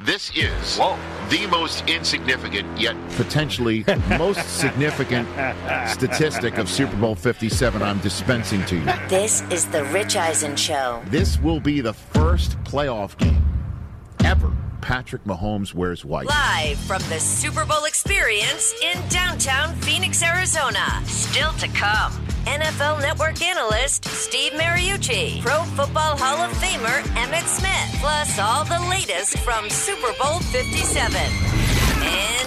This is the most insignificant yet potentially most significant statistic of Super Bowl 57 I'm dispensing to you. This is the Rich Eisen Show. This will be the first playoff game ever Patrick Mahomes wears white. Live from the Super Bowl experience in downtown Phoenix, Arizona. Still to come. NFL Network analyst Steve Mariucci, Pro Football Hall of Famer Emmitt Smith, plus all the latest from Super Bowl 57. And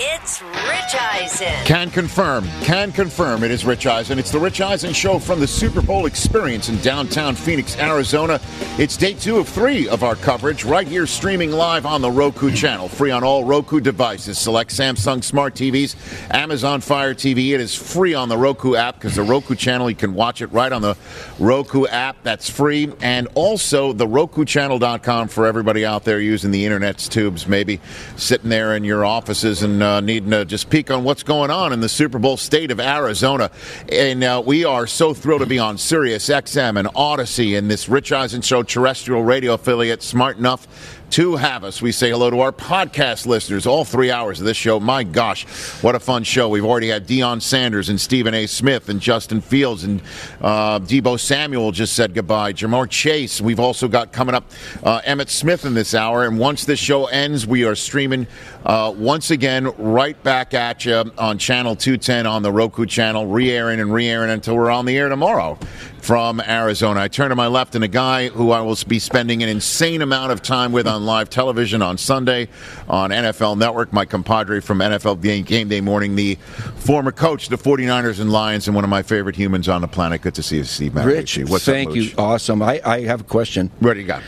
it's Rich Eisen. Can confirm, can confirm it is Rich Eisen. It's the Rich Eisen Show from the Super Bowl experience in downtown Phoenix, Arizona. It's day two of three of our coverage right here streaming live on the Roku channel, free on all Roku devices. Select Samsung Smart TVs, Amazon Fire TV. It is free on the Roku app because the Roku channel, you can watch it right on the Roku app. That's free. And also the RokuChannel.com for everybody out there using the internet's tubes, maybe sitting there in your offices and uh, needing to just peek on what's going on in the Super Bowl state of Arizona. And uh, we are so thrilled to be on Sirius XM and Audacy and this Rich Eisen Show terrestrial radio affiliate, smart enough to have us. We say hello to our podcast listeners, all three hours of this show. My gosh, what a fun show. We've already had Deion Sanders and Stephen A. Smith and Justin Fields and uh, Deebo Samuel just said goodbye. Ja'Marr Chase. We've also got coming up uh, Emmitt Smith in this hour. And once this show ends, we are streaming uh, once again right back at you on Channel 210 on the Roku channel, re airing and re airing until we're on the air tomorrow from Arizona. I turn to my left and a guy who I will be spending an insane amount of time with on live television on Sunday on NFL Network, my compadre from NFL Game Day Morning, the former coach of the 49ers and Lions, and one of my favorite humans on the planet. Good to see you, Steve Rich, Mariucci. What's thank up, you. Awesome. I, I have a question. What do you got?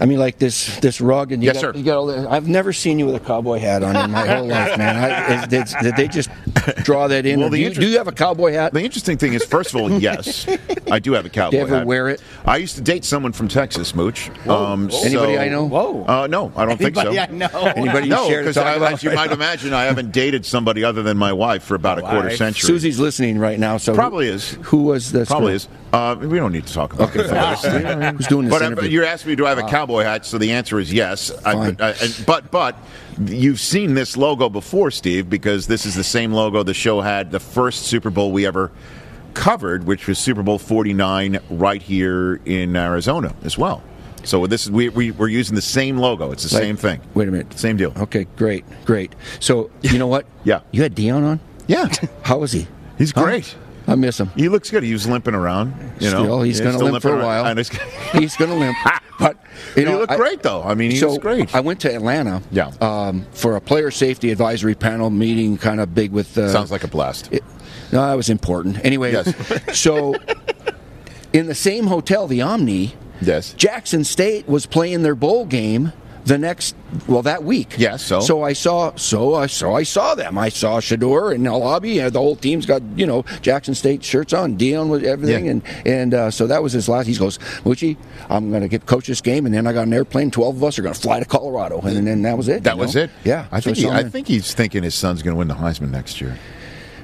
I mean, like this this rug, and you Yes, got, sir. You got all the, I've never seen you with a cowboy hat on in my whole life, man. I, is, did, did they just draw that in? Well, do, you, do you have a cowboy hat? The interesting thing is, first of all, yes, I do have a cowboy Do you ever hat. wear it? I used to date someone from Texas, Mooch. Um, Anybody so- I know? Whoa. Uh, no, I don't think so. Anybody I know. Anybody you no, share to because talk about? as you might imagine, I haven't dated somebody other than my wife for about a quarter wife. century. Susie's listening right now, so Probably who, is. Who was this? Probably girl? is. Uh, we don't need to talk about it. Who's doing this But uh, interview? you're asking me, do I have a cowboy hat? So the answer is yes. I, Fine. I- I- but but you've seen this logo before, Steve, because this is the same logo the show had the first Super Bowl we ever covered, which was Super Bowl 49 right here in Arizona as well. So this is we, we we're using the same logo. It's the Like- same thing. Wait a minute. Same deal. Okay, great, great. So you know what? Yeah. You had Deion on. Yeah, How was he? he's great. I miss him. He looks good. He was limping around. You know, Still, he's going to limp for a while. He's going to limp. But you He looked I- great, though. I mean, he so was great. I went to Atlanta. Yeah. Um, for a player safety advisory panel meeting, kind of big with. Uh, Sounds like a blast. it- no, that was important. Anyway, Yes. so in the same hotel, the Omni, Yes. Jackson State was playing their bowl game the next well that week. Yes, so? so I saw so I so I saw them. I saw Shedeur in the lobby. Uh, the whole team's got you know Jackson State shirts on, Deion with everything, Yeah. and and uh, so that was his last. He goes, Mucci, I'm going to get coach this game, and then I got an airplane. Twelve of us are going to fly to Colorado, and then that was it. That was know? it. Yeah, I So think. he, I think he's thinking his son's going to win the Heisman next year.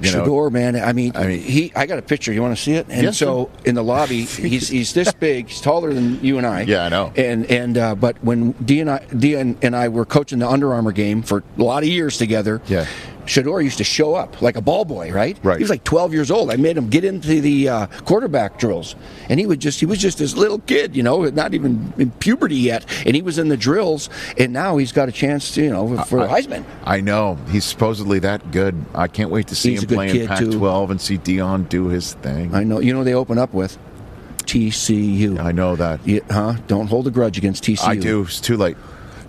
You know? Shedeur, man. I mean, I mean- he. I got a picture. You want to see it? And Yes, so in the lobby, he's he's this big. He's taller than you and I. Yeah, I know. And and uh, but when D and I, Dee and, and I were coaching the Under Armour game for a lot of years together. Yeah. Shedeur used to show up like a ball boy, right? Right. He was like 12 years old. I made him get into the uh, quarterback drills, and he would just he was just this little kid, you know, not even in puberty yet, and he was in the drills, and now he's got a chance, to, you know, for I- Heisman. I know he's supposedly that good. I can't wait to see He's him play in kid, too. Pac-12 and see Deion do his thing. I know. You know, they open up with TCU. I know that. Yeah, huh? Don't hold a grudge against TCU. I do. It's too late.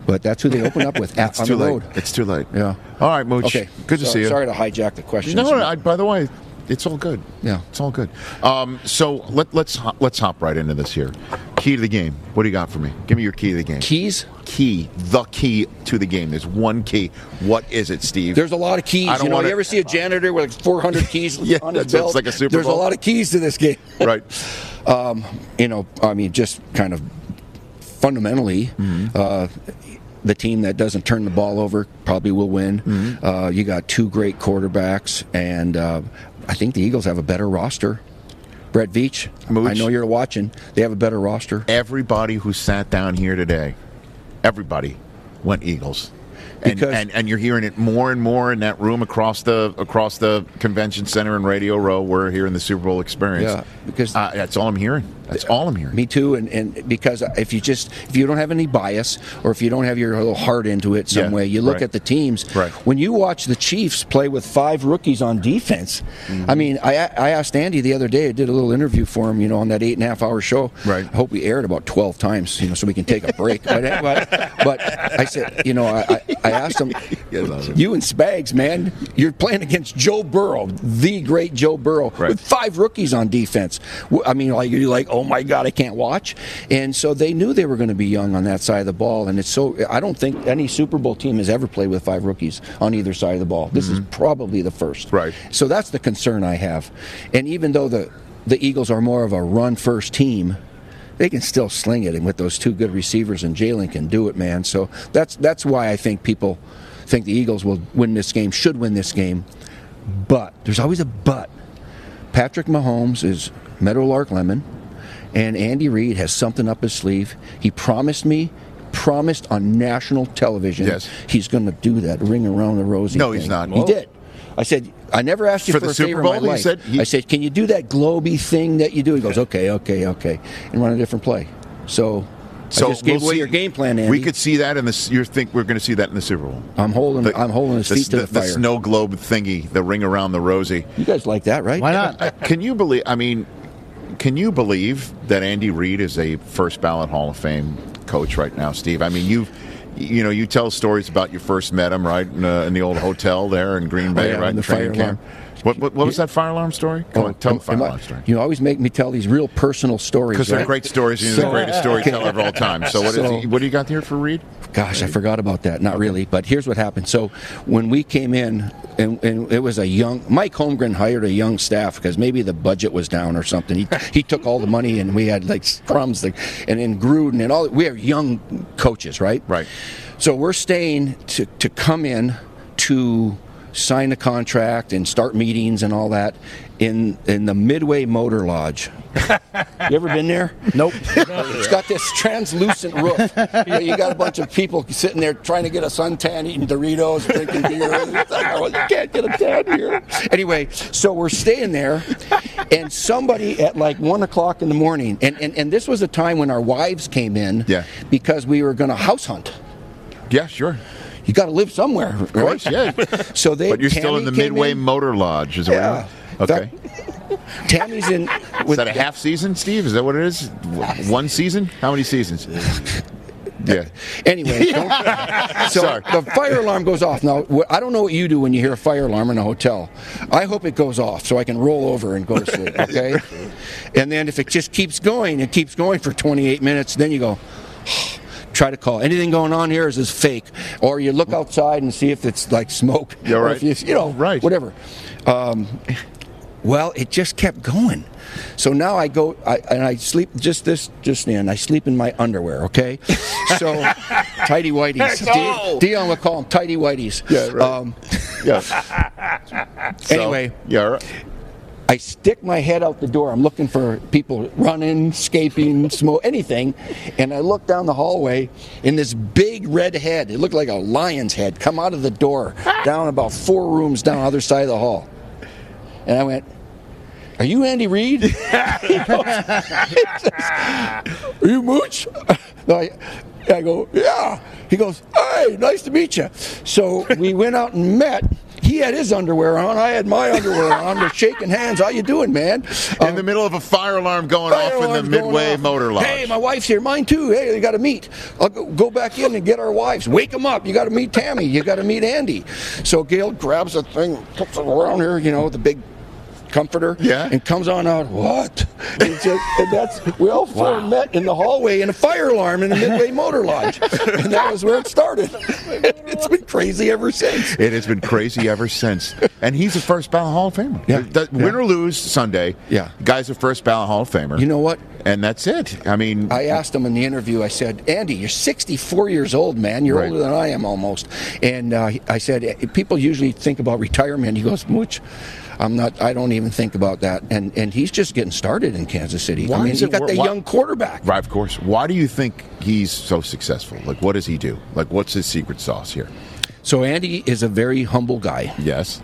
But that's who they open up with at, It's on too the late. road. It's too late. Yeah. All right, Mooch. Okay. Good to see you. Sorry to hijack the question. No, no, I, by the way, it's all good. Yeah. it's all good. Um, so let, let's hop- let's hop right into this here. Key to the game. What do you got for me? Give me your key to the game. Keys? Key. The key to the game. There's one key. What is it, Steve? There's a lot of keys. I don't You know, wanna- you ever see a janitor with like 400 keys Yeah, on his belt? it's like a Super There's Bowl. a lot of keys to this game. right. Um, you know, I mean, just kind of fundamentally, Mm-hmm. uh, the team that doesn't turn the ball over probably will win. Mm-hmm. Uh, you got two great quarterbacks, and uh, I think the Eagles have a better roster. Brett Veach, Mooch. I know you're watching. They have a better roster. Everybody who sat down here today, everybody went Eagles. And, and and you're hearing it more and more in that room across the across the convention center and Radio Row. We're here in the Super Bowl experience. Yeah, because- uh, that's all I'm hearing. That's all I'm hearing. Me too, and, and because if you just if you don't have any bias or if you don't have your little heart into it some Yeah, way, you look right. at the teams. Right. When you watch the Chiefs play with five rookies on defense, Mm-hmm. I mean, I I asked Andy the other day. I did a little interview for him, you know, on that eight and a half hour show. Right. I hope we aired about twelve times, you know, so we can take a break. but, but but I said, you know, I I, asked him, Yeah, love it. you and Spags, man, you're playing against Joe Burrow, the great Joe Burrow, Right. with five rookies on defense. I mean, like you're like, oh my god, I can't watch. And so they knew they were going to be young on that side of the ball. And it's so I don't think any Super Bowl team has ever played with five rookies on either side of the ball. This is probably the first. Mm-hmm. Right. So that's the concern I have. And even though the the Eagles are more of a run first team. They can still sling it, and with those two good receivers, and Jalen can do it, man. So that's that's why I think people think the Eagles will win this game, should win this game. But there's always a but. Patrick Mahomes is Meadowlark Lemon, and Andy Reid has something up his sleeve. He promised me, promised on national television, Yes. he's going to do that ring around the rosy. No, he's not. He Whoa. did. I said, I never asked you For for, the a Super favor Bowl, in he my life. said he- I said, can you do that globy thing that you do? He goes, okay, okay, okay, and run a different play. So, So I just gave we'll away see- your game plan, Andy. We could see that in the. You think we're going to see that in the Super Bowl? I'm holding. I'm holding his feet to the, the fire. snow globe thingy, the ring around the rosy. You guys like that, right? Why not? Can you believe? I mean, can you believe that Andy Reid is a first ballot Hall of Fame coach right now, Steve? I mean, you. You know, you tell stories about you first met him, right, in, uh, in the old hotel there in Green Bay, Oh, yeah, right, in the training camp. What, what, what was that fire alarm story? Come on, tell am- the fire am I- alarm story. You always make me tell these real personal stories. Because they're right? great stories, and he's the greatest storyteller of all time. So, what, is So- what do you got here for Reid? Gosh, I forgot about that. Not really, but here's what happened. So when we came in, and, and it was a young Mike Holmgren hired a young staff because maybe the budget was down or something. He he took all the money, and we had like crumbs, like, and then Gruden and all. We are young coaches, right? Right. So we're staying to to come in to sign the contract and start meetings and all that in in the Midway Motor Lodge. you ever been there? Nope. It's got this translucent roof. You, got a bunch of people sitting there trying to get a suntan, eating Doritos, drinking beer. Like, oh, you can't get a tan here. Anyway, so we're staying there, and somebody at like one o'clock in the morning, and, and, and this was a time when our wives came in Yeah. because we were going to house hunt. Yeah, sure. You got to live somewhere, right? Of course, yeah. So they, But you're still in the Midway in. Motor Lodge, is that Yeah. what you're Okay. Tammy's in. Is that a half season, Steve? Is that what it is? One season? How many seasons? Yeah. Anyway, so Sorry. the fire alarm goes off. Now, I don't know what you do when you hear a fire alarm in a hotel. I hope it goes off so I can roll over and go to sleep, okay? and then if it just keeps going, it keeps going for 28 minutes, then you go, try to call. Anything going on here is this fake? Or you look outside and see if it's like smoke. Yeah, or right. if you, you know, Right. whatever. Um, well, it just kept going. So now I go I, and I sleep just this just in. I sleep in my underwear. Okay, so tidy whities. No! De- Deion would call them tidy whities. Yeah, right. Um, Yeah. So, Anyway. yeah. right. I stick my head out the door. I'm looking for people running, escaping, smoke, anything. And I look down the hallway, and this big red head, it looked like a lion's head, come out of the door, down about four rooms down the other side of the hall. And I went, Are you Andy Reid? He goes, Are you Mooch? No, I, I go, Yeah. He goes, Hey, nice to meet you. So we went out and met. He had his underwear on. I had my underwear on. We're shaking hands. How you doing, man? In the middle of a fire alarm going Fire off in the Midway. Motor Lodge. Hey, my wife's here. Mine too. Hey, they got to meet. I'll go, go back in and get our wives. Wake them up. You got to meet Tammy. You got to meet Andy. So Gail grabs a thing, puts it around her. You know, the big comforter. Yeah. And comes on out. What? And, just, and that's we all four met in the hallway in a fire alarm in the Midway Motor Lodge, and that was where it started. it's been crazy ever since. It has been crazy ever since. And he's a first ballot Hall of Famer. Yeah. The- win or lose Sunday. Yeah. Guy's a first ballot Hall of Famer. You know what? And that's it. I mean, I asked him in the interview. I said, "Andy, you're 64 years old, man. You're Right. older than I am almost." And uh, I said, "Eh, "People usually think about retirement." He goes, "Mooch, I'm not. I don't even think about that." And and he's just getting started in Kansas City. Why I mean, he it got wor- the why- young quarterback. right, of course. Why do you think he's so successful? Like, what does he do? Like, what's his secret sauce here? So Andy is a very humble guy. Yes.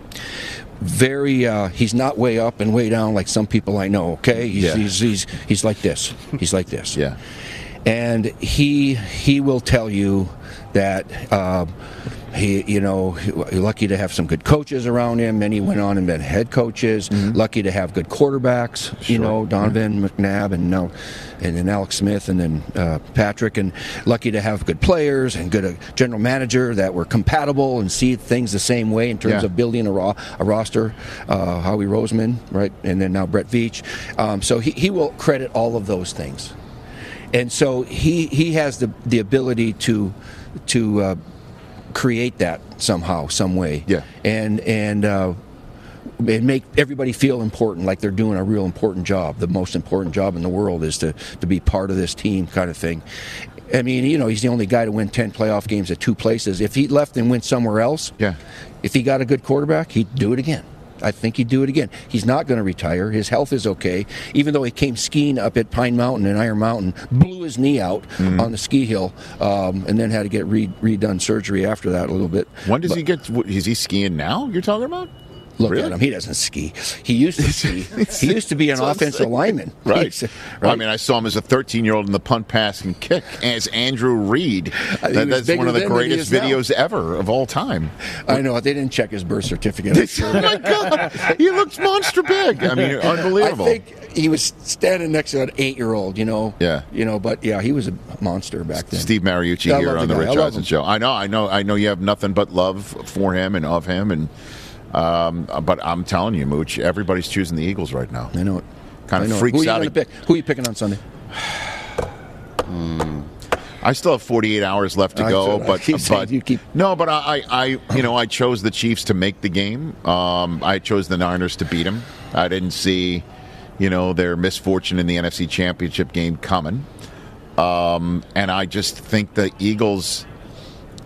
Very. Uh, he's not way up and way down like some people I know. Okay. He's Yeah. he's, he's he's like this. He's like this. Yeah. and he he will tell you that uh, he you know he- lucky to have some good coaches around him. Many went on and been head coaches. Lucky to have good quarterbacks. You know Donovan McNabb and now and then Alex Smith and then uh, Patrick and lucky to have good players and good uh, general manager that were compatible and see things the same way in terms Yeah. of building a, ro- a roster. Uh, Howie Roseman, right, and then now Brett Veach. Um, so he, he will credit all of those things and so he he has the the ability to to uh, create that somehow, some way. Yeah. And and uh, and make everybody feel important, like they're doing a real important job. The most important job in the world is to to be part of this team, kind of thing. I mean, you know, he's the only guy to win ten playoff games at two places. If he left and went somewhere else, Yeah. if he got a good quarterback, he'd do it again. I think he'd do it again. He's not going to retire. His health is okay. Even though he came skiing up at Pine Mountain and Iron Mountain, blew his knee out Mm-hmm. on the ski hill, um, and then had to get re- redone surgery after that a little bit. When does But he get? Is he skiing now? You're talking about? Look Really? at him. He doesn't ski. He used to ski. he used to be an That's what I'm offensive lineman. Right. He's- Well, I mean, I saw him as a 13 year old in the punt, pass, and kick as Andrew Reid. Uh, that- that's one of the then than he greatest is now. videos ever of all time. I know they didn't check his birth certificate. Sure. oh my God, he looks monster big. I mean, unbelievable. I think he was standing next to an eight-year-old. You know. Yeah. You know, but yeah, he was a monster back then. Steve Mariucci I here on the the. Rich Eisen show. I know, I know, I know. You have nothing but love for him and of him, and um, but I'm telling you, Mooch, everybody's choosing the Eagles right now. I know it. Kind of know it. freaks Who are you out. pick? Who are you picking on Sunday? I still have 48 hours left to I go, but but you keep- no, but I, I, you know, I chose the Chiefs to make the game. Um, I chose the Niners to beat them. I didn't see, you know, their misfortune in the NFC Championship game coming, um, and I just think the Eagles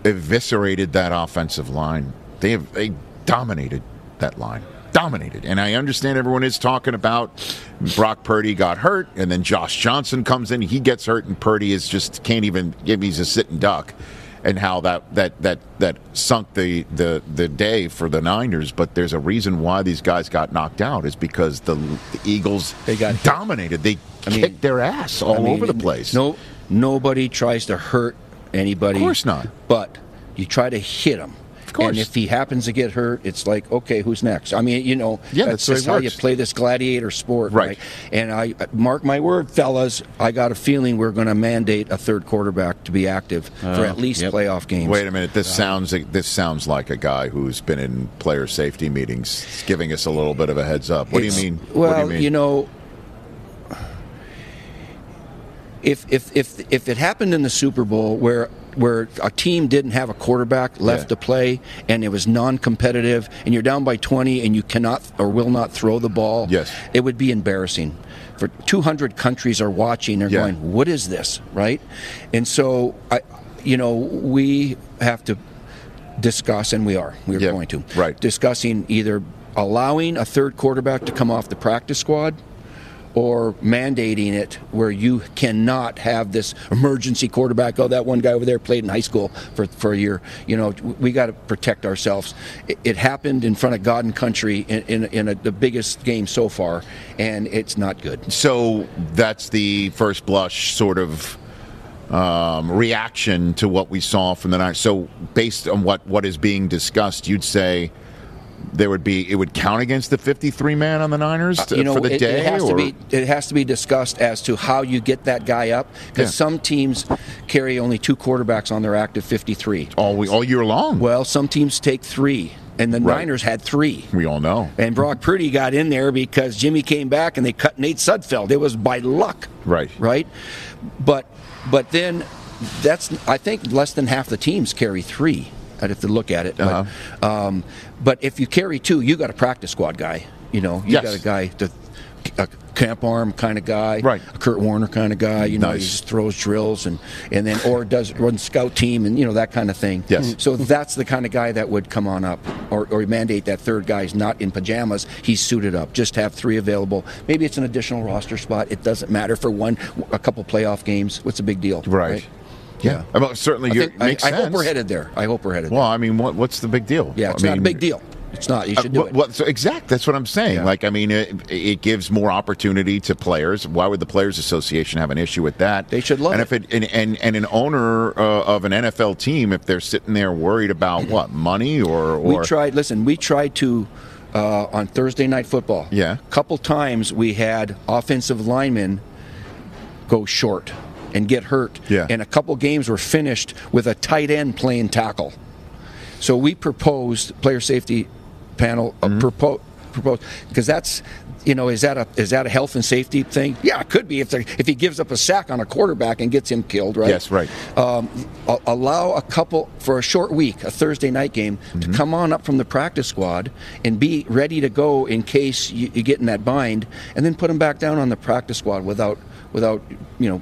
eviscerated that offensive line. They have they dominated that line. Dominated. And I understand everyone is talking about Brock Purdy got hurt and then Josh Johnson comes in, he gets hurt and Purdy is just can't even give he's a sitting duck and how that that that that sunk the the the day for the Niners, but there's a reason why these guys got knocked out is because the, the Eagles They got- dominated. They mean- kicked their ass all I mean, over the place. No, nobody tries to hurt anybody. Of course not. But you try to hit him. Of course. And if he happens to get hurt, it's like, okay, who's next? I mean, you know, Yeah, that's that's just it how you play this gladiator sport, Right. right? And I mark my word, fellas, I got a feeling we're going to mandate a third quarterback to be active for at oh, least yep. playoff games. Wait a minute. This uh, sounds like, this sounds like a guy who's been in player safety meetings, giving us a little bit of a heads up. What do you mean? Well, what do you know, if if if if it happened in the Super Bowl where where a team didn't have a quarterback left Yeah. to play and it was non-competitive and you're down by 20 and you cannot or will not throw the ball, Yes. it would be embarrassing. For 200 countries are watching, they're Yeah. going, "What is this?" Right? And so I, you know, we have to discuss, and we are. We are Yeah, going to right. discussing either allowing a third quarterback to come off the practice squad or mandating it where you cannot have this emergency quarterback. Oh, that one guy over there played in high school for, for a year. You know, we got to protect ourselves. It, it, happened in front of God and country in, in, in a, the biggest game so far, and it's not good. So that's the first blush sort of um, reaction to what we saw from the night. So based on what, what is being discussed, you'd say – there would be it would count against the 53 man on the Niners to, you know, for the it, day. It has or? to be it has to be discussed as to how you get that guy up because Yeah. some teams carry only two quarterbacks on their active 53 all we, all year long. Well, some teams take three, and the Right. Niners had three. We all know. And Brock Purdy got in there because Jimmy came back and they cut Nate Sudfeld. It was by luck, Right. right? But but then that's I think less than half the teams carry three. I'd have to look at it. But, Uh-huh. um, but if you carry two, you got a practice squad guy. You know, you Yes. got a guy to a camp arm kind of guy, Right. A Kurt Warner kind of guy. You know, he just throws drills and and then or does run scout team and you know that kind of thing. Yes. Mm-hmm. So that's the kind of guy that would come on up, or, or mandate that third guy's not in pajamas. He's suited up. Just have three available. Maybe it's an additional roster spot. It doesn't matter for one, a couple playoff games. What's the big deal? Right. Yeah. Well, certainly I, think, I, makes I sense. hope we're headed there. I hope we're headed. Well, I mean, what, what's the big deal? Yeah, it's I not a big deal. It's not. You Uh, should do what, it. what- so exact. That's what I'm saying. Yeah. Like, I mean, it, it gives more opportunity to players. Why would the Players Association have an issue with that? They should love and it. if it and, and, and an owner uh, of an NFL team, if they're sitting there worried about what money or, or we tried. Listen, we tried to uh, on Thursday night football. Yeah. a couple times we had offensive linemen go short and get hurt. Yeah. and a couple games were finished with a tight end playing tackle. So we proposed player safety panel uh, Mm-hmm. propo- proposed because that's you know is that a is that a health and safety thing? Yeah, it could be if if he gives up a sack on a quarterback and gets him killed, right? Yes, right. um, allow a couple for a short week, a Thursday night game, Mm-hmm. to come on up from the practice squad and be ready to go in case you, you get in that bind, and then put them back down on the practice squad without without you know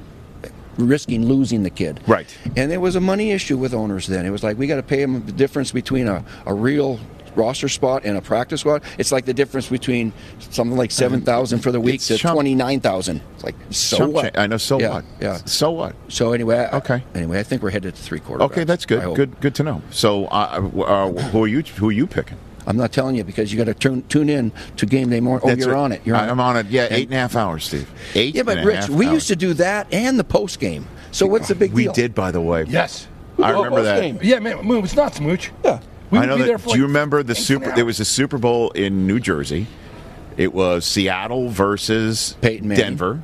risking losing the kid. Right. And there was a money issue with owners then. It was like we got to pay them the difference between a, a real roster spot and a practice squad. It's like the difference between something like seven thousand for the week It's to twenty nine thousand. It's like so Chump what? I know. So Yeah, what? Yeah. So what? So anyway, I, Okay. Anyway, I think we're headed to three quarterbacks. Okay, that's good. Good. Good to know. So, uh, uh, who are you? Who are you picking? I'm not telling you because you got to tune tune in to game day morning. Oh, That's you're right. on it. You're on I'm it. on it. Yeah, And- eight and a half hours, Steve. Eight. Yeah, but and a Rich, half we hours. used to do that and the post game. So what's the big We deal? did, by the way. Yes. I remember that. game. Yeah, man, it was nuts, Mooch. Yeah. We I would know be that. there for do you remember the super? hours. There was a Super Bowl in New Jersey. It was Seattle versus Peyton Denver.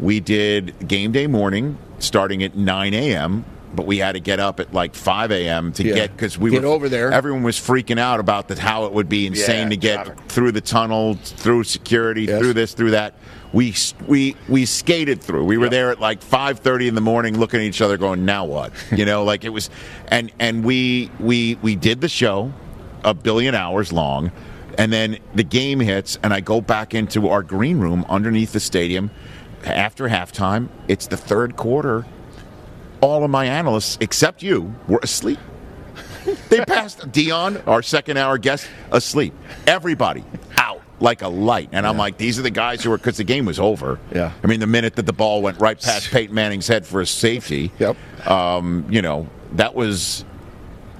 We did game day morning starting at 9 a.m. But we had to get up at like 5 a.m. to Yeah. get because we Get were over there. Everyone was freaking out about the, how it would be insane Yeah, to get through the tunnel, through security, Yes. through this, through that. We we we skated through. We were there at like 5:30 in the morning, looking at each other, going, "Now what?" You know, like it was, and and we we we did the show a billion hours long. And then the game hits, and I go back into our green room underneath the stadium after halftime. It's the third quarter. All of my analysts, except you, were asleep. They passed Deion, our second hour guest, asleep. Everybody out like a light. And I'm like, these are the guys who were, because the game was over. Yeah. I mean, the minute that the ball went right past Peyton Manning's head for a safety, Yep. um, you know, that was,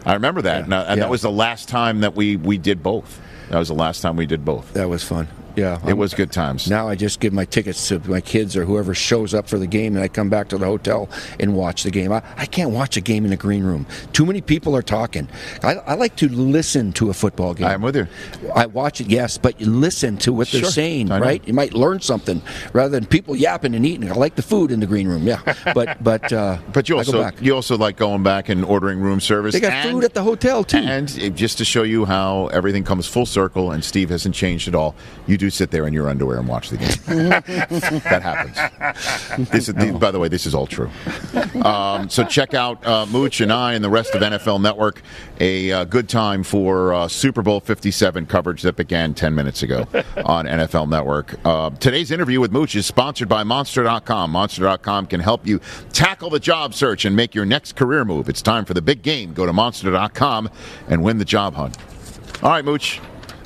I remember that. And, uh, and Yeah. that was the last time that we, we did both. That was the last time we did both. That was fun. Yeah, It was good times. Now I just give my tickets to my kids or whoever shows up for the game, and I come back to the hotel and watch the game. I, I can't watch a game in the green room. Too many people are talking. I, I like to listen to a football game. I'm with you. I watch it, yes, but you listen to what they're saying, right? You might learn something rather than people yapping and eating. I like the food in the green room, yeah. But but uh, But you also you also like going back and ordering room service. They got and- food at the hotel too. And just to show you how everything comes full circle and Steve hasn't changed at all, you do sit there in your underwear and watch the game. that happens. This is, By the way, this is all true. Um, so check out uh, Mooch and I and the rest of NFL Network. A uh, good time for uh, Super Bowl 57 coverage that began 10 minutes ago on NFL Network. Uh, today's interview with Mooch is sponsored by Monster.com. Monster.com can help you tackle the job search and make your next career move. It's time for the big game. Go to Monster.com and win the job hunt. All right, Mooch.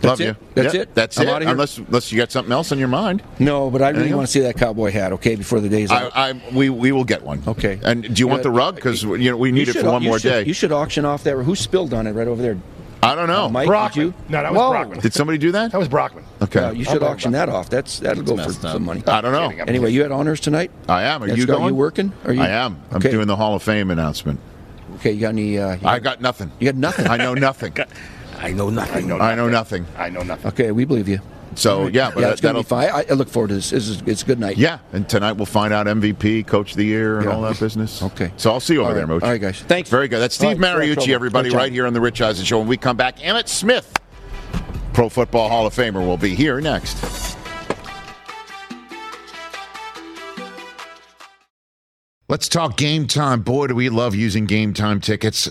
Love it. you. That's Yeah, it. That's I'm it. Unless unless you got something else on your mind. No, but I really Anything want else? to see that cowboy hat. Okay, before the day's out. I, I we we will get one. Okay. And do you want the rug? Because you know we need You it for one more should- day. You should auction off that. Who spilled on it right over there? I don't know. Uh, Mike, Brockman. did you? No, that was Whoa. Brockman. Did somebody do that? That was Brockman. Okay. Uh, you should I'll auction that off. That's that'll go for up. some money. I don't know. Anyway, you had honors tonight. I am. Are That's you got going? You working? Are you? I am. I'm doing the Hall of Fame announcement. Okay, you got any? Uh, I got nothing. You got nothing. I know nothing. I know nothing. I know nothing. I know nothing. Okay, we believe you. So yeah, but yeah, it's gonna be fine. I, I look forward to this. This is it's a good night. Yeah, and tonight we'll find out MVP, Coach of the Year, and Yeah. all that business. Okay. So I'll see you over All there, right. Mooch. All right, guys. Thanks. Very good. That's Steve All right, sorry, Mariucci, everybody, right here on the Rich Eisen Show. When we come back, Emmitt Smith, Pro Football Hall of Famer, will be here next. Let's talk game time. Boy, do we love using game time tickets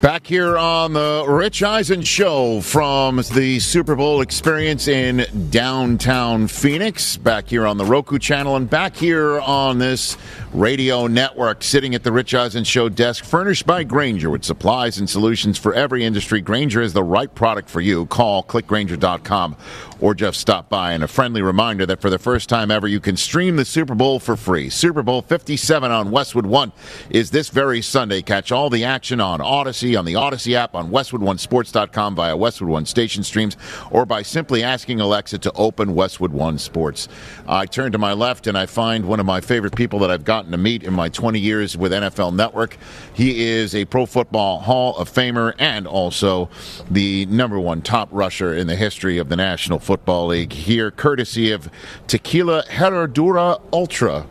Back here on the Rich Eisen Show from the Super Bowl experience in downtown Phoenix. Back here on the Roku channel and back here on this radio network, sitting at the Rich Eisen Show desk, furnished by Grainger with supplies and solutions for every industry. Grainger is the right product for you. Call clickgrainger.com or just stop by. And a friendly reminder that for the first time ever, you can stream the Super Bowl for free. Super Bowl 57 on Westwood One is this very Sunday. Catch all the action on Audacy, on the Audacy app, on WestwoodOneSports.com via Westwood One station streams, or by simply asking Alexa to open Westwood One Sports. I turn to my left and I find one of my favorite people that I've gotten to meet in my 20 years with NFL Network. He is a Pro Football Hall of Famer and also the number one top rusher in the history of the National Football League. Here, courtesy of Tequila Herradura Ultra.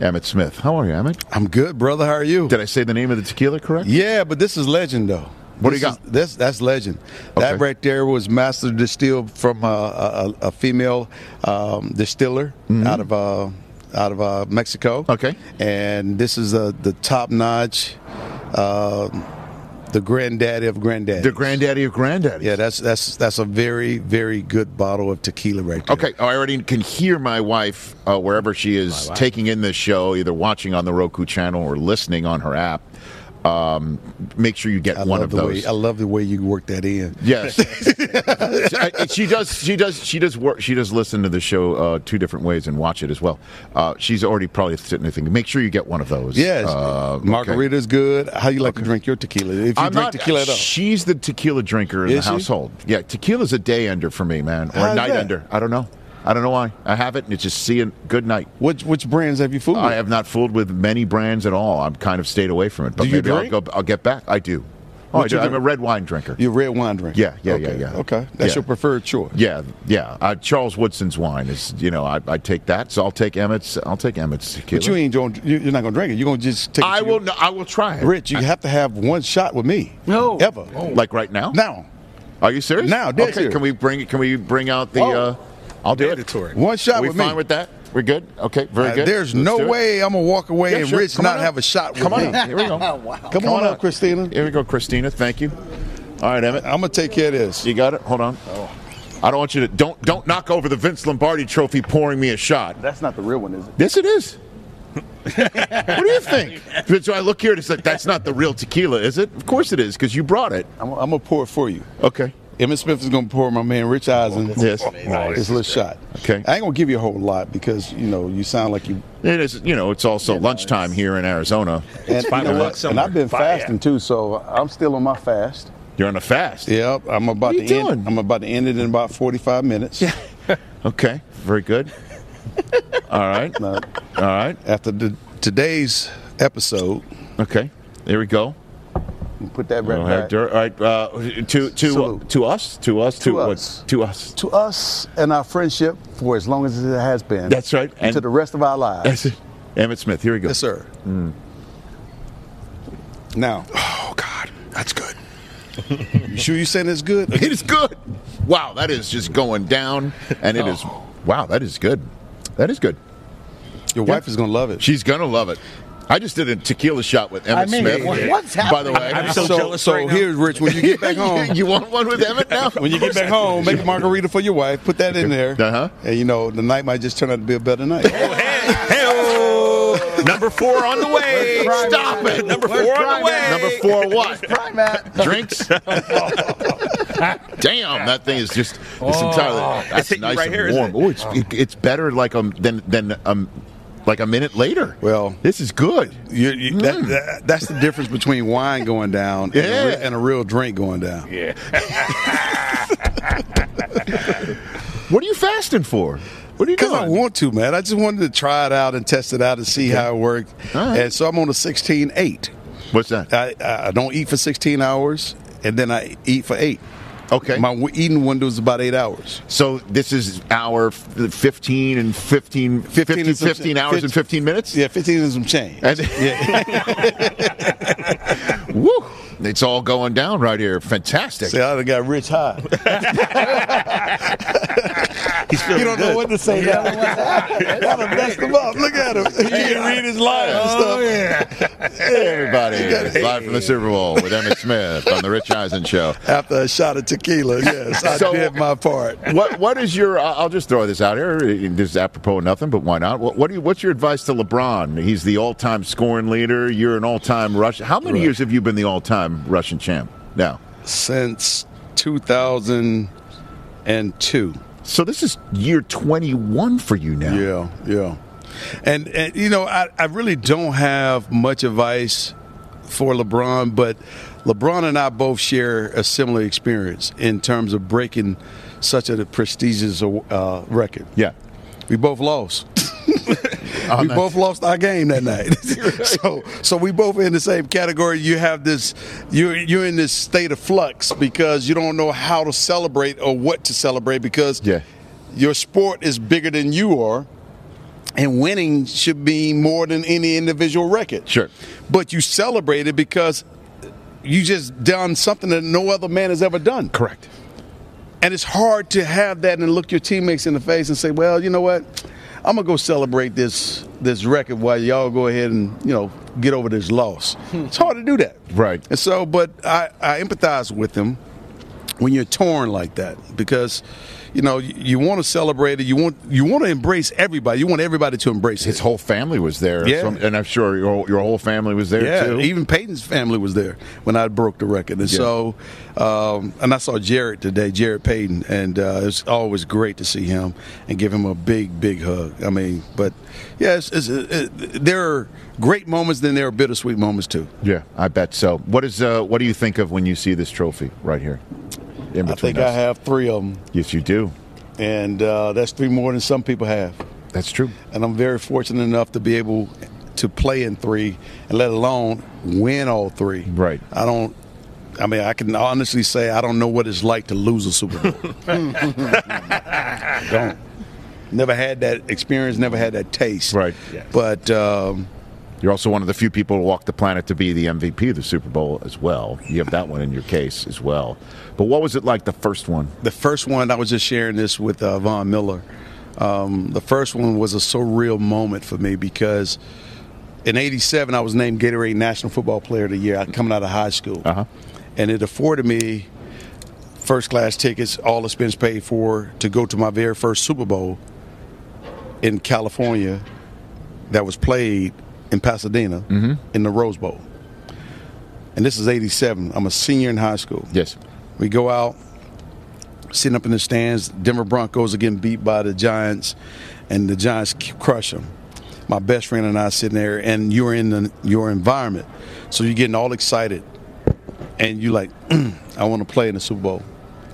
Emmitt Smith. How are you, Emmitt? I'm good, brother. How are you? Did I say the name of the tequila correct? Yeah, but this is legend, though. What do you got? is- this that's legend. Okay. That right there was master distilled from a, a, a female um, distiller out of uh, out of uh, Mexico. Mm-hmm. Okay. and this is uh, the top notch, uh, the granddaddy of granddaddy. The granddaddy of granddaddy. Yeah, that's that's that's a very very good bottle of tequila right there. Okay, I already can hear my wife uh, wherever she is taking in this show, either watching on the Roku channel or listening on her app. Um, make sure you get I one of those. way I love the way you work that in. Yes, I- she does. She does. She does work. She does listen to the show uh, two different ways and watch it as well. Uh, she's already probably sitting there thinking, make sure you get one of those. Yes, Uh, okay. margarita's good. How you like to drink your tequila? If you I'm drink not, tequila at all. She's the tequila drinker in Is the she? household. Yeah, tequila's a day ender for me, man, or a How's night that? ender. I don't know. I don't know why. I have it, and it's just seeing good night. Which which brands have you fooled? I have not fooled with many brands at all. I'm kind of stayed away from it. But Do you maybe drink? I'll go. I'll get back. I do. Oh, I do. I'm a red wine drinker. You're a red wine drinker. Yeah, yeah, okay. yeah, yeah. Okay, that's Yeah. your preferred choice. Yeah, yeah. Uh, Charles Woodson's wine is, you know, I, I take that. So I'll take Emmitt's. I'll take Emmitt's tequila. But you ain't going. you- You're not going to drink it. You're going to just take. it I will. your- No, I will try it. Rich, you have to have one shot with me. No. ever. Like right now. Now, Are you serious? Now, okay. serious. Can we bring? Can we bring out the? Oh. Uh, I'll do Mandatory. one it. shot Are we with fine me. with that? We're good. Okay. Very Uh, good. There's Let's no way I'm gonna walk away Yeah, and sure. Rich Come not on have a shot with Come on me. up. Here we go. Come, on, up, Christina. Here we go, Christina. Thank you. All right, Emmitt. I'm gonna take care of this. You got it. Hold on. I don't want you to don't don't knock over the Vince Lombardi Trophy pouring me a shot. That's not the real one, is it? Yes, it is. what do you think? So I look here and it's like that's not the real tequila, is it? Of course it is because you brought it. I'm, I'm gonna pour it for you. Okay. Emmitt Smith is gonna pour my man Rich Eisen Yes. his little shot. Okay. I ain't gonna give you a whole lot because you know you sound like you. It is. You know, it's also lunchtime here in Arizona. And, you five know and I've been somewhere. fasting too, so I'm still on my fast. You're on a fast. Yep, I'm about What to you end. doing? I'm about to end it in about 45 minutes. Yeah. Okay. Very good. All right. All right. After the, today's episode, Okay. There we go. Put that right All right. back. All right. Uh, to to Salute. to us. To us. To, To what? us. To us. To us and our friendship for as long as it has been. That's right. And to the rest of our lives. That's it. Emmitt Smith. Here we go. Yes, sir. Mm. Now, Oh God, that's good. you sure you saying it's good? It is good. Wow, that is just going down, and it is. Wow, that is good. That is good. Your wife is gonna love it. She's gonna love it. I just did a tequila shot with Emmitt I mean, Smith. what- what's By the way, I'm so so jealous so right now. here's Rich. When you get back home, you want one with Emmitt now? when you get back home, make a margarita for your wife. Put that in there. Uh-huh. And you know the night might just turn out to be a better night. Hey-o! Number four on the way. Stop it. Number four on the way. Number four, what? Primat. Drinks. Damn, that thing is just it's entirely. That's hitting you nice right and here, isn't warm. Oh, it's it, it's better like um than than um like a minute later. Well, this is good. You, you, that, mm. that, that's the difference between wine going down and, a, and a real drink going down. Yeah. What are you fasting for? What are you Because doing? I want to, man. I just wanted to try it out and test it out and see how it worked. All right. And so I'm on a 16 8. What's that? I, I don't eat for 16 hours, and then I eat for eight. Okay. My w- eating window is about eight hours. So this is hour 15 and 15, 15, 15 and some 15 ch- hours and 15 15 minutes? Yeah, 15 and some change. And- Woo! It's all going down right here. Fantastic. See, I done got rich high. He's feeling you don't good. know what to say now. Y'all done messed him up. Look at him. He can read his lines and oh, stuff. Hey, everybody. Live from the Super Bowl with Emmitt Smith on The Rich Eisen Show. After a shot of tequila, yes, I So- did my part. What What is your, I'll just throw this out here. This is apropos of nothing, but why not? What, what do you, What's your advice to LeBron? He's the all time scoring leader. You're an all time rusher. How many Right. years have you been the all time rusher champ now? Since 2002. So this is year 21 for you now. Yeah, yeah. And, and you know, I, I really don't have much advice for LeBron, but LeBron and I both share a similar experience in terms of breaking such a prestigious uh, record. Yeah. We both lost. we both lost our game that night. so so we both in the same category. You have this you're you're in this state of flux because you don't know how to celebrate or what to celebrate because Yeah. your sport is bigger than you are. And winning should be more than any individual record. Sure. But you celebrate it because you just done something that no other man has ever done. Correct. And it's hard to have that and look your teammates in the face and say, "Well, you know what? I'm gonna go celebrate this this record while y'all go ahead and you know get over this loss." Hmm. It's hard to do that, Right. And so, but I, I empathize with them when you're torn like that because you know you, you want to celebrate it. You want you want to embrace everybody. You want everybody to embrace His it. whole family was there. Yeah. So- and I'm sure your, your whole family was there Yeah, too. even Payton's family was there when I broke the record, and Yeah. so, um, and I saw Jarrett today, Jarrett Payton, and uh, it's always great to see him and give him a big, big hug. I mean, but yeah, it's, it's, it, there are great moments, then there are bittersweet moments too. yeah, I bet so. What is uh, what do you think of when you see this trophy right here? In I think us? I have three of them. Yes, you do. and uh, that's three more than some people have. That's true. And I'm very fortunate enough to be able to play in three, and let alone win all three. Right. I don't. I mean, I can honestly say I don't know what it's like to lose a Super Bowl. don't. Never had that experience. Never had that taste. Right. But um, You're also one of the few people to walk the planet to be the MVP of the Super Bowl as well. You have that one in your case as well. But what was it like the first one? the first one, I was just sharing this with uh, Von Miller. Um, the first one was a surreal moment for me because in '87 I was named Gatorade National Football Player of the Year. Coming out of high school, Uh-huh. and it afforded me first class tickets, all expense paid for, to go to my very first Super Bowl in California that was played in Pasadena mm-hmm. in the Rose Bowl. And this is '87. I'm a senior in high school. Yes. We go out, sitting up in the stands. Denver Broncos are getting beat by the Giants, and the Giants crush them. My best friend and I sitting there, and you're in the, your environment, so you're getting all excited, and you're like, I want to play in the Super Bowl.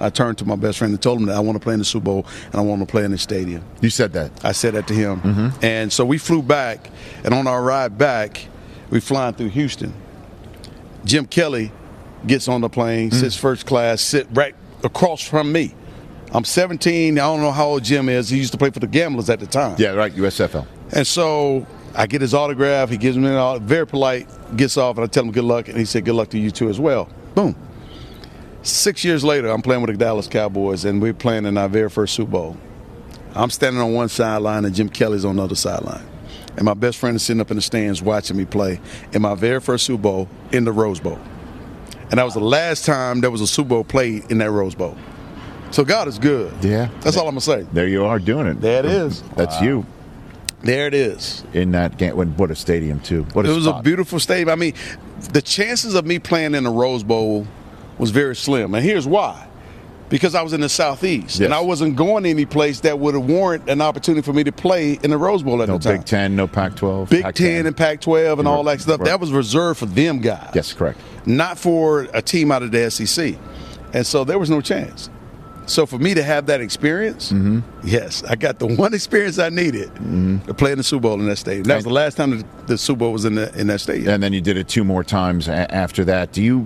I turned to my best friend and told him that I want to play in the Super Bowl and I want to play in the stadium. You said that. I said that to him, mm-hmm. and so we flew back, and on our ride back, we flying through Houston. Jim Kelly gets on the plane, mm. sits first class, sit right across from me. I'm 17. I don't know how old Jim is. He used to play for the Gamblers at the time. Yeah, right. USFL. And so I get his autograph. He gives me an autograph. Very polite. Gets off, and I tell him good luck. And he said, "Good luck to you too as well." Boom. Six years later, I'm playing with the Dallas Cowboys, and we're playing in our very first Super Bowl. I'm standing on one sideline, and Jim Kelly's on the other sideline. And my best friend is sitting up in the stands watching me play in my very first Super Bowl in the Rose Bowl. And that was the last time there was a Super Bowl played in that Rose Bowl. So God is good. Yeah. That's all I'm gonna say. There you are doing it. There it is. That's you There it is. in that game. When, what a stadium, too. What a it was spot. a beautiful stadium. I mean, the chances of me playing in the Rose Bowl was very slim, and here's why: because I was in the Southeast, Yes. and I wasn't going any place that would have warrant an opportunity for me to play in the Rose Bowl at No the time. Big Ten, no Pac 12. Big Ten and Pac-12 and You all that stuff. right. That was reserved for them guys. Yes, correct. Not for a team out of the SEC, and so there was no chance. So for me to have that experience, Mm-hmm. yes, I got the one experience I needed to play in the Super Bowl in that stadium. That was the last time the, the Super Bowl was in the, in that stadium. And then you did it two more times a- after that. Do you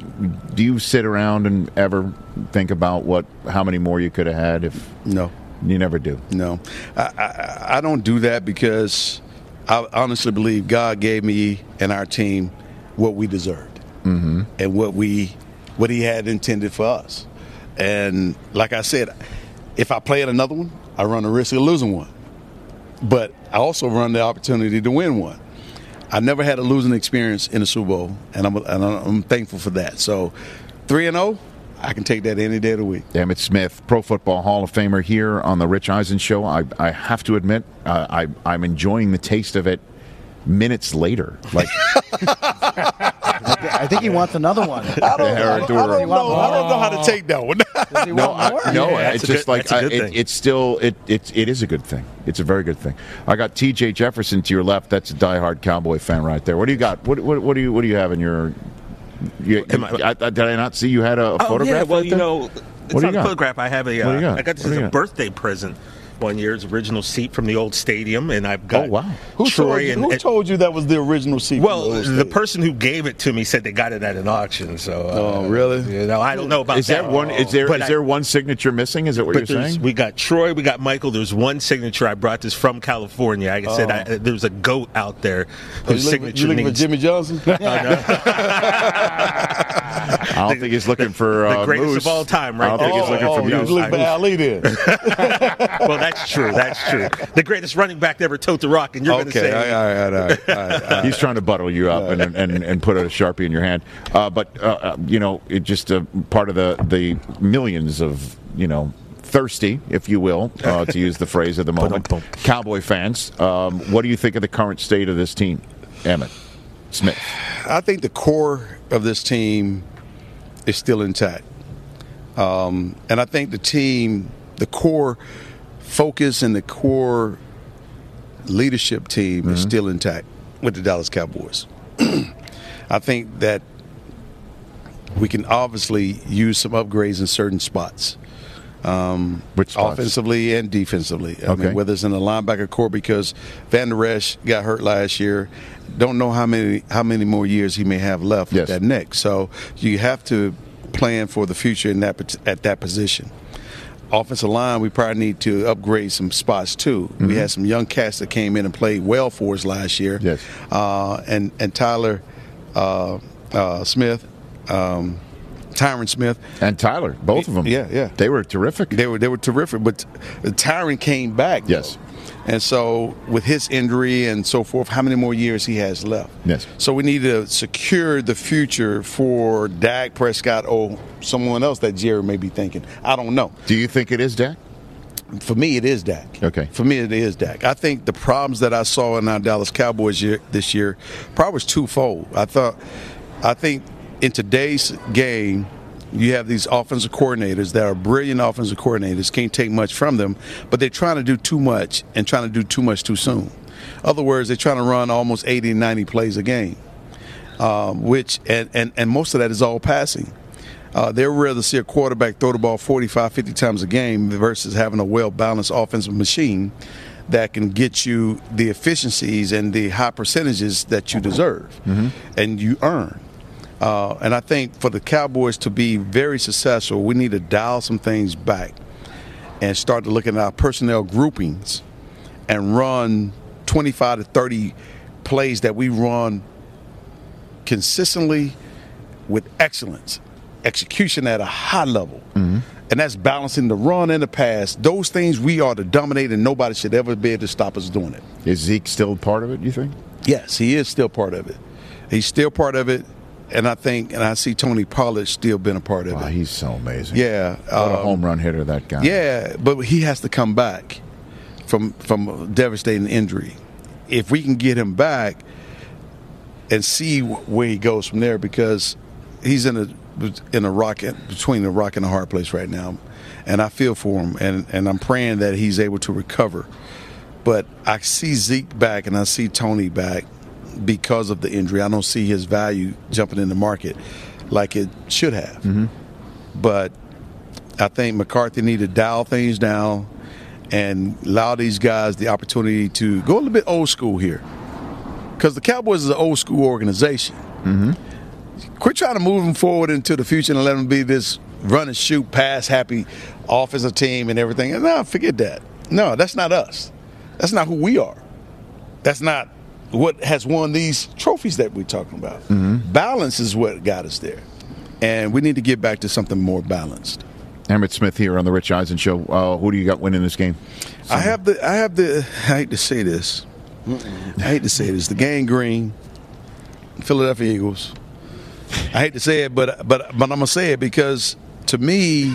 do you sit around and ever think about what how many more you could have had if No. you never do? No, I, I, I don't do that because I honestly believe God gave me and our team what we deserved mm-hmm. and what we what He had intended for us. And like I said, if I play in another one, I run the risk of losing one. But I also run the opportunity to win one. I never had a losing experience in a Super Bowl, and I'm and I'm thankful for that. So, three and zero, I can take that any day of the week. Emmitt Smith, Pro Football Hall of Famer, here on the Rich Eisen Show. I, I have to admit, uh, I, I'm enjoying the taste of it minutes later. Like, I think he wants another one. I don't, I don't, I don't know. I don't know how to take that one. No. I, no, Yeah, it's just good- like that's a I, good it, it's still it, it it is a good thing. It's a very good thing. I got T.J. Jefferson to your left. That's a diehard Cowboy fan right there. What do you got? What what, what do you what do you have in your? You, Am I- I, I- did I not see you had a, a Oh photograph? yeah, well right you there? know, it's do you on the got? photograph. I have a. What do you Uh, got? I got this as a birthday present. One year's original seat from the old stadium, and I've got Oh, wow. Who, Troy told you, and, who and- told you that was the original seat? well, from the, old the person who gave it to me said they got it at an auction. So, uh, Oh, really? You know, I don't know about Is that. there one? Is there But is I- there one signature missing? Is that what But you're saying? we got Troy, we got Michael. There's one signature. I brought this from California. Like I said, I, there's a goat out there Oh, whose you looking, signature you looking for. Jimmy Johnson? I don't think he's looking for the uh, greatest Moose. of all time, right? I don't think there. he's looking oh, for you Moose. looking for Ali then? well, that's true. That's true. The greatest running back to ever tote the rock, and you're going to say all right, all right, all right, all right, all right. He's trying to buttle you up and, and, and put a sharpie in your hand. Uh, but uh, uh, you know, it just uh, part of the the millions of you know thirsty, if you will, uh, to use the phrase of the moment, Cowboy fans. Um, what do you think of the current state of this team, Emmitt Smith? I think the core of this team is still intact. Um, and I think the team, the core focus and the core leadership team is still intact with the Dallas Cowboys. I think that we can obviously use some upgrades in certain spots. Um, Which spots? offensively and defensively. I Okay. mean, whether it's in the linebacker corps because Vander Esch got hurt last year. Don't know how many how many more years he may have left Yes. with that neck. So you have to plan for the future in that at that position. Offensive line, we probably need to upgrade some spots too. We had some young cats that came in and played well for us last year. Yes. Uh, and and Tyler uh, uh, Smith, um, Tyron Smith, And Tyler, both of them. Yeah, yeah. They were terrific. they were they were terrific, but Tyron came back. though. Yes. And so with his injury and so forth, how many more years he has left? Yes. So we need to secure the future for Dak Prescott or someone else that Jerry may be thinking. I don't know. Do you think it is Dak? For me, it is Dak. Okay. For me, it is Dak. I think the problems that I saw in our Dallas Cowboys year, this year probably was twofold. I thought, I think in today's game, you have these offensive coordinators that are brilliant offensive coordinators. Can't take much from them, but they're trying to do too much and trying to do too much too soon. Other words, they're trying to run almost 80, 90 plays a game, um, which and, and and most of that is all passing. Uh, they'd rather see a quarterback throw the ball 45, 50 times a game versus having a well balanced offensive machine that can get you the efficiencies and the high percentages that you deserve and you earn. Uh, and I think for the Cowboys to be very successful, we need to dial some things back and start to look at our personnel groupings and run 25 to 30 plays that we run consistently with excellence, execution at a high level. And that's balancing the run and the pass. Those things we are to dominate, and nobody should ever be able to stop us doing it. Is Zeke still part of it, you think? Yes, he is still part of it. He's still part of it. And I think, and I see Tony Pollard still been a part of Wow, it. he's so amazing. Yeah. What a um, home run hitter that guy. Yeah, but he has to come back from from a devastating injury. If we can get him back and see where he goes from there, because he's in a in a rock between a rock and a hard place right now, and I feel for him, and and I'm praying that he's able to recover. But I see Zeke back, and I see Tony back because of the injury. I don't see his value jumping in the market like it should have. Mm-hmm. But I think McCarthy need to dial things down and allow these guys the opportunity to go a little bit old school here. Because the Cowboys is an old school organization. Mm-hmm. Quit trying to move them forward into the future and let them be this run and shoot, pass happy offensive team and everything. And no, forget that. No, that's not us. That's not who we are. That's not what has won these trophies that we're talking about. Balance is what got us there. And we need to get back to something more balanced. Emmitt Smith here on the Rich Eisen Show. Uh, who do you got winning this game? I have the I have the I hate to say this. I hate to say this. The gang green, Philadelphia Eagles. I hate to say it, but but but I'm gonna say it because to me,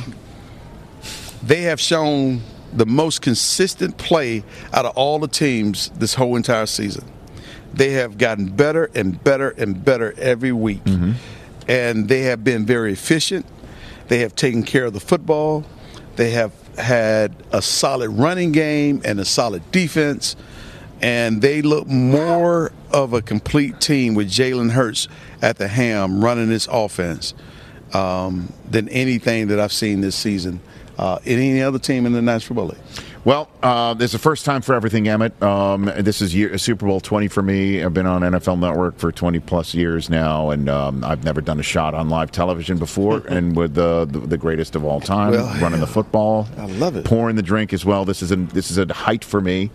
they have shown the most consistent play out of all the teams this whole entire season. They have gotten better and better and better every week, and they have been very efficient. They have taken care of the football. They have had a solid running game and a solid defense, and they look more of a complete team with Jalen Hurts at the ham running this offense um, than anything that I've seen this season uh, in any other team in the National Football League. Well, uh, there's a first time for everything, Emmitt. Um, this is year, Super Bowl 20 for me. I've been on NFL Network for 20 plus years now, and um, I've never done a shot on live television before. and with the, the the greatest of all time, Well, running the football, I love it. Pouring the drink as well. This is a this is a height for me.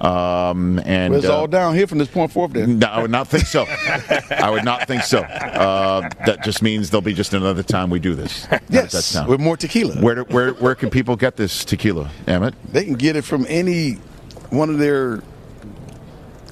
Um, and Well, it's uh, all down here from this point forward. Then no, I would not think so. I would not think so. Uh, that just means there'll be just another time we do this. Yes, with more tequila. Where, do- where where can people get this tequila, Emmitt? They can get it from any one of their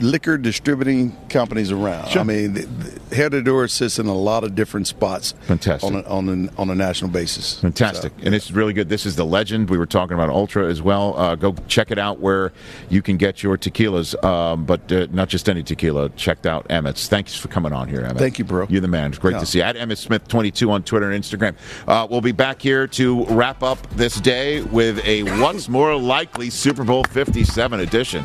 liquor distributing companies around. Sure. I mean, the, the Hair to Door sits in a lot of different spots. Fantastic. on a, on a, on a national basis. Fantastic. So, And it's really good. This is the legend. We were talking about Ultra as well. Uh, go check it out where you can get your tequilas, um, but uh, not just any tequila. Checked out Emmitt's. Thanks for coming on here, Emmitt. Thank you, bro. You're the man. It's great Yeah. to see you. At Emmitt Smith22 on Twitter and Instagram. Uh, we'll be back here to wrap up this day with a once More Likely Super Bowl 57 edition.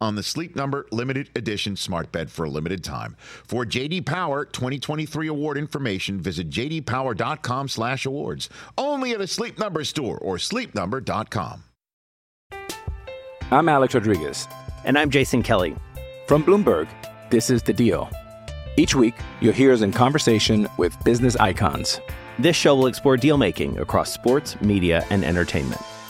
on the Sleep Number limited edition smart bed for a limited time. For JD Power 2023 award information, visit jdpower.com/awards. Only at a Sleep Number store or sleepnumber.com. I'm Alex Rodriguez. And I'm Jason Kelly. From Bloomberg, this is The Deal. Each week, you'll hear us in conversation with business icons. This show will explore deal making across sports, media, and entertainment.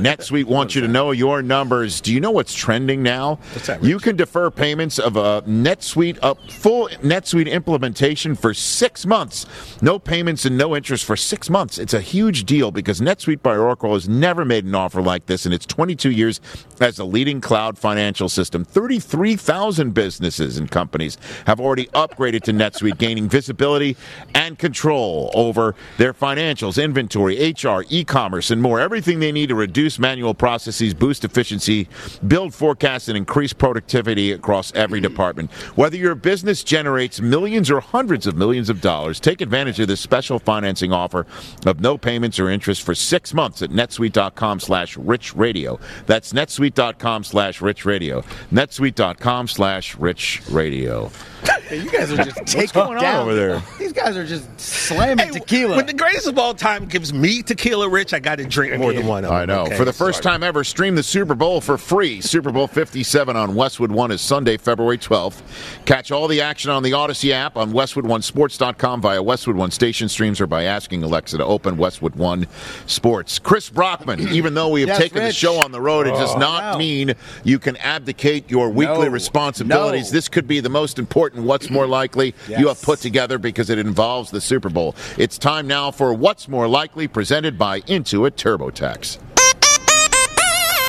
NetSuite wants you to know your numbers. Do you know what's trending now? What's that, You can defer payments of a NetSuite up full NetSuite implementation for six months. No payments and no interest for six months. It's a huge deal because NetSuite by Oracle has never made an offer like this in its 22 years as a leading cloud financial system. 33,000 businesses and companies have already upgraded to NetSuite, gaining visibility and control over their financials, inventory, HR, e-commerce, and more. Everything they need to reduce manual processes, boost efficiency, build forecasts, and increase productivity across every department. Whether your business generates millions or hundreds of millions of dollars, take advantage of this special financing offer of no payments or interest for six months at netsuite.com slash rich radio. That's netsuite.com slash rich radio. netsuite.com slash rich radio. you guys are just taking going on down. over there? These guys are just slamming tequila. When the greatest of all time gives me tequila rich, I got to drink more than one of them. I know. okay? For the first time ever, stream the Super Bowl for free. Super Bowl 57 on Westwood One is Sunday, February 12th. Catch all the action on the Audacy app on WestwoodOneSports.com via Westwood One station streams or by asking Alexa to open Westwood One Sports. Chris Brockman, even though we have Yes, taken the show on the road, it does Oh, not no. mean you can abdicate your weekly No. responsibilities. No. This could be the most important What's More Likely you have put together because it involves the Super Bowl. It's time now for What's More Likely, presented by Intuit TurboTax.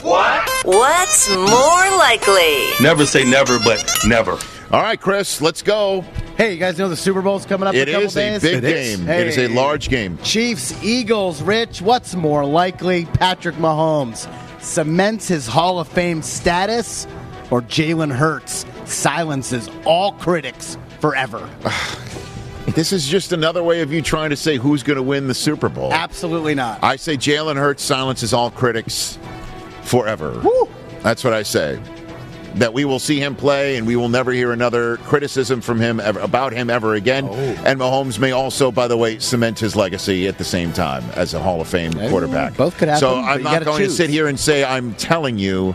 What? What's more likely? Never say never, but never. All right, Chris, let's go. Hey, you guys know the Super Bowl's coming up in It a couple is a days? big game. It is a large game. Chiefs, Eagles, Rich. What's more likely? Patrick Mahomes cements his Hall of Fame status, or Jalen Hurts silences all critics forever. This is just another way of you trying to say who's going to win the Super Bowl. Absolutely not. I say Jalen Hurts silences all critics forever. That's what I say. That we will see him play and we will never hear another criticism from him ever, about him ever again. Oh. And Mahomes may also, by the way, cement his legacy at the same time as a Hall of Fame quarterback. both could happen, So I'm not going to sit here and say I'm telling you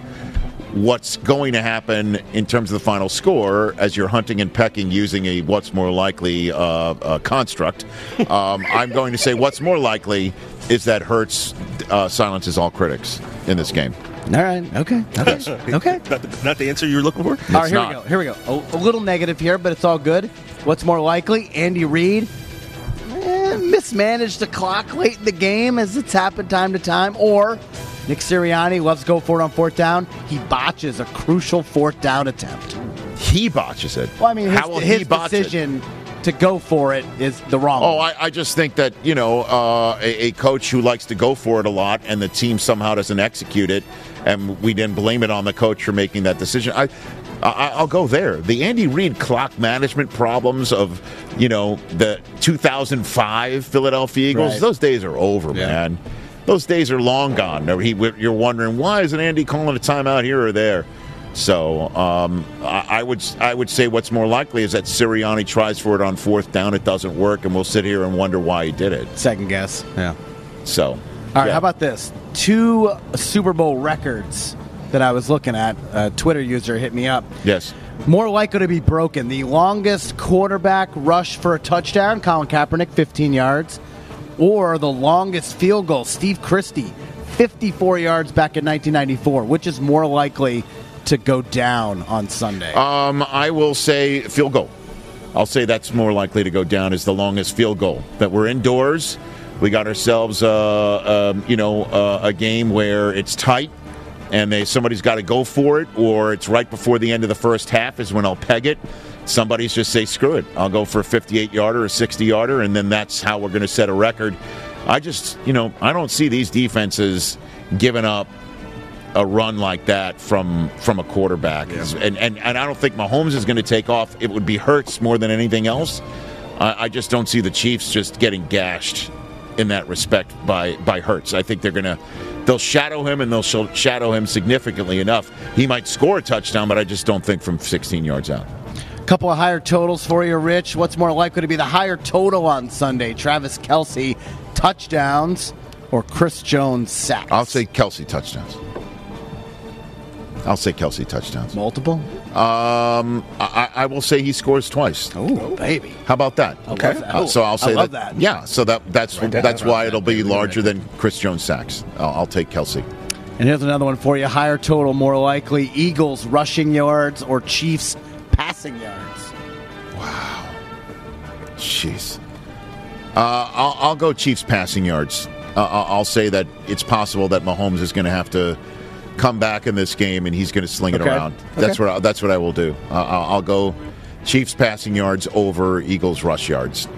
what's going to happen in terms of the final score as you're hunting and pecking using a what's more likely uh, uh, construct. Um, I'm going to say what's more likely is that Hurts uh, silences all critics in this game. All right. Okay. Okay. okay. Not the, not the answer you're looking for? All right, here not. we go. Here we go. A, a little negative here, but it's all good. What's more likely? Andy Reid eh, mismanaged the clock late in the game, as it's happened time to time, or Nick Sirianni loves to go for it on fourth down. He botches a crucial fourth down attempt. He botches it. Well, I mean, his, How will his he botch it? decision to go for it is the wrong. Oh, one. I, I just think that you know uh, a, a coach who likes to go for it a lot, and the team somehow doesn't execute it, and we then blame it on the coach for making that decision. I, I I'll go there. The Andy Reid clock management problems of you know the 2005 Philadelphia Eagles. Right. Those days are over, man. Those days are long gone. He, you're wondering why isn't Andy calling a timeout here or there? So um, I, I would I would say what's more likely is that Sirianni tries for it on fourth down, it doesn't work, and we'll sit here and wonder why he did it. Second guess. Yeah. So, All right. yeah. How about this? Two Super Bowl records that I was looking at. A Twitter user hit me up. Yes. More likely to be broken. The longest quarterback rush for a touchdown, Colin Kaepernick, 15 yards, or the longest field goal, Steve Christie, 54 yards back in 1994. Which is more likely to go down on Sunday? Um, I will say field goal. I'll say that's more likely to go down is the longest field goal. That we're indoors. We got ourselves, uh, um, you know, uh, a game where it's tight, and they somebody's got to go for it, or it's right before the end of the first half is when I'll peg it. Somebody's just say, screw it. I'll go for a 58 yarder, a 60 yarder, and then that's how we're going to set a record. I just, you know, I don't see these defenses giving up a run like that from from a quarterback. And, and and I don't think Mahomes is going to take off. It would be Hurts more than anything else. I, I just don't see the Chiefs just getting gashed in that respect by by Hurts. I think they're going to they'll shadow him and they'll shadow him significantly enough. He might score a touchdown, but I just don't think from 16 yards out. Couple of higher totals for you, Rich. What's more likely to be the higher total on Sunday? Travis Kelce touchdowns or Chris Jones sacks? I'll say Kelce touchdowns. I'll say Kelce touchdowns. Multiple? Um, I, I will say he scores twice. Oh, baby! How about that? Okay. Uh, so I'll I say love that, that. Yeah. So that that's that that's why it'll be larger than Chris Jones sacks. I'll, I'll take Kelce. And here's another one for you. Higher total, more likely. Eagles rushing yards or Chiefs passing yards? Wow. Jeez. Uh, I'll, I'll go Chiefs passing yards. Uh, I'll I'll say that it's possible that Mahomes is going to have to come back in this game and he's going to sling it Okay. around. That's Okay. what I, that's what I will do. Uh, I'll, I'll go Chiefs passing yards over Eagles rush yards.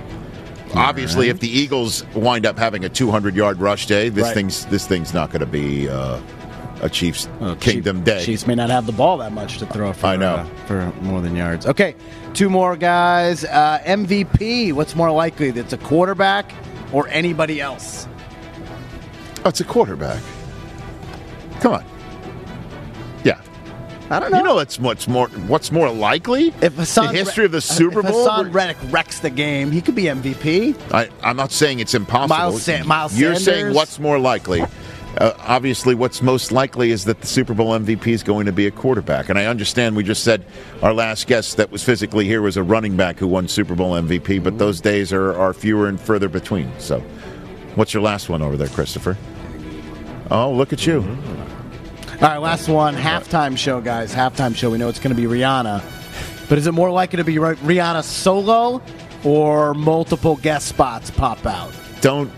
Obviously, if the Eagles wind up having a 200 yard rush day, this Right. thing's this thing's not going to be uh, a Chiefs Kingdom Chief- day. Chiefs may not have the ball that much to throw for, I know. uh, for more than yards. Okay, two more guys. Uh, MVP, what's more likely? That's a quarterback or anybody else? Oh, it's a quarterback. Come on. Yeah. I don't know. You know what's what's more what's more likely? If Haason the history of the Super if Bowl. Haason Reddick wrecks the game, he could be MVP. I, I'm not saying it's impossible. Miles Sa- Miles You're Sanders? saying what's more likely. Uh, obviously, what's most likely is that the Super Bowl MVP is going to be a quarterback. And I understand we just said our last guest that was physically here was a running back who won Super Bowl MVP, but those days are, are fewer and further between. So, what's your last one over there, Christopher? Oh, look at you. All right, last one. Halftime show, guys. Halftime show. We know it's going to be Rihanna. But is it more likely to be Rihanna solo or multiple guest spots pop out? Don't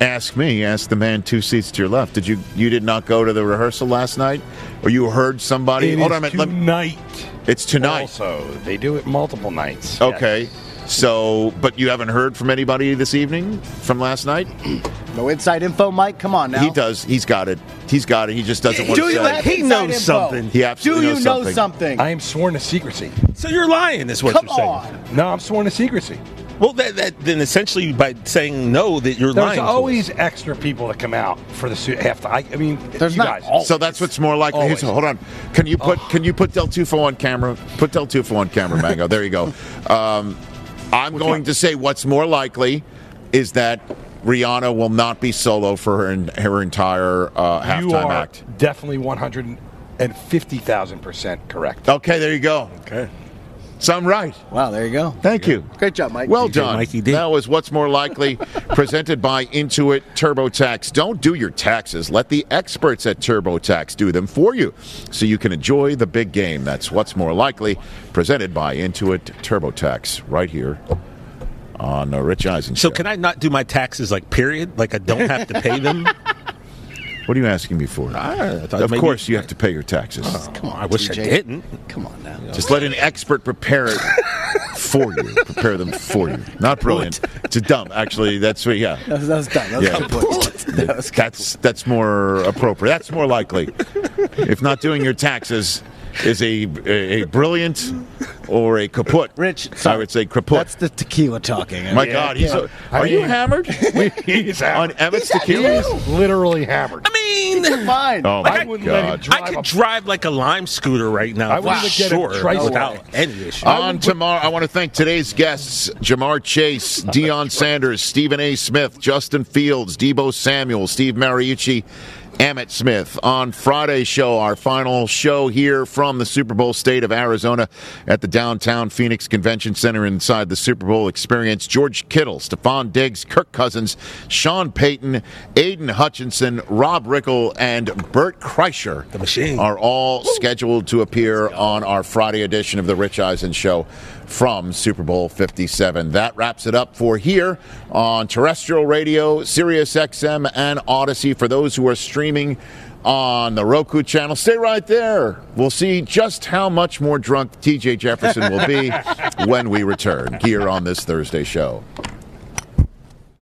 ask me. Ask the man two seats to your left. Did you you did not go to the rehearsal last night, or you heard somebody? It Hold is on a minute. tonight. It's tonight. Also, they do it multiple nights. Okay. So, but you haven't heard from anybody this evening from last night? No inside info, Mike. Come on now. He does. He's got it. He's got it. He just doesn't want Do to you say. have He knows info? something. He absolutely Do you knows know something. something? I am sworn to secrecy. So you're lying, is what Come you're saying. on. No, I'm sworn to secrecy. Well, that, that then essentially by saying no, that you're There's lying. to us. always extra people that come out for the su- half. I, I mean, There's you not guys. always. So that's what's more likely. Always. Here's- hold on. Can you put Can you put Del Tufo on camera? Put Del Tufo on camera, Mango. There you go. Um, I'm going to say what's more likely is that Rihanna will not be solo for her, her entire uh, you are act. definitely 150,000 percent correct. Okay, there you go. Okay. So I'm right. Wow, there you go. Thank you. Great job, Mike. Well DJ done. Mikey D. That was what's more likely presented by Intuit TurboTax. Don't do your taxes. Let the experts at TurboTax do them for you so you can enjoy the big game. That's what's more likely presented by Intuit TurboTax right here on uh, Rich Eisen So Show. can I not do my taxes like period? Like I don't have to pay them? what are you asking me for? I thought of maybe- course you have to pay your taxes. Oh, come on, I wish I didn't. Come on now. Just let an expert prepare it for you. Prepare them for you. Not brilliant. It's a dumb. Actually, that's what, yeah. That was, that was done. That was Yeah. complete. That was That's that's more appropriate. That's more likely. If not doing your taxes is a a, a brilliant or a kaput. Rich, I would say kaput. That's the tequila talking. My Yeah. God, he's a, I are you mean- hammered He's hammered. on hammered. Emmitt's He tequila? is literally hammered. I mean, fine. Oh Like, my I wouldn't let him God! drive I could a- drive like a lime scooter right now. I wouldn't for even get a sure, tricycle. without any issue. On tomorrow, I want to thank today's guests: Ja'Marr Chase, Deion Sanders, Stephen A. Smith, Justin Fields, Deebo Samuel, Steve Mariucci, Emmitt Smith. On Friday's show, our final show here from the Super Bowl state of Arizona at the downtown Phoenix Convention Center inside the Super Bowl experience. George Kittle, Stefon Diggs, Kirk Cousins, Sean Payton, Aidan Hutchinson, Rob Riggle, and Bert Kreischer the machine. are all scheduled to appear on our Friday edition of the Rich Eisen Show from Super Bowl 57. That wraps it up for here on terrestrial radio, Sirius XM, and Audacy. For those who are streaming on the Roku channel, stay right there. We'll see just how much more drunk TJ Jefferson will be when we return here on this Thursday show.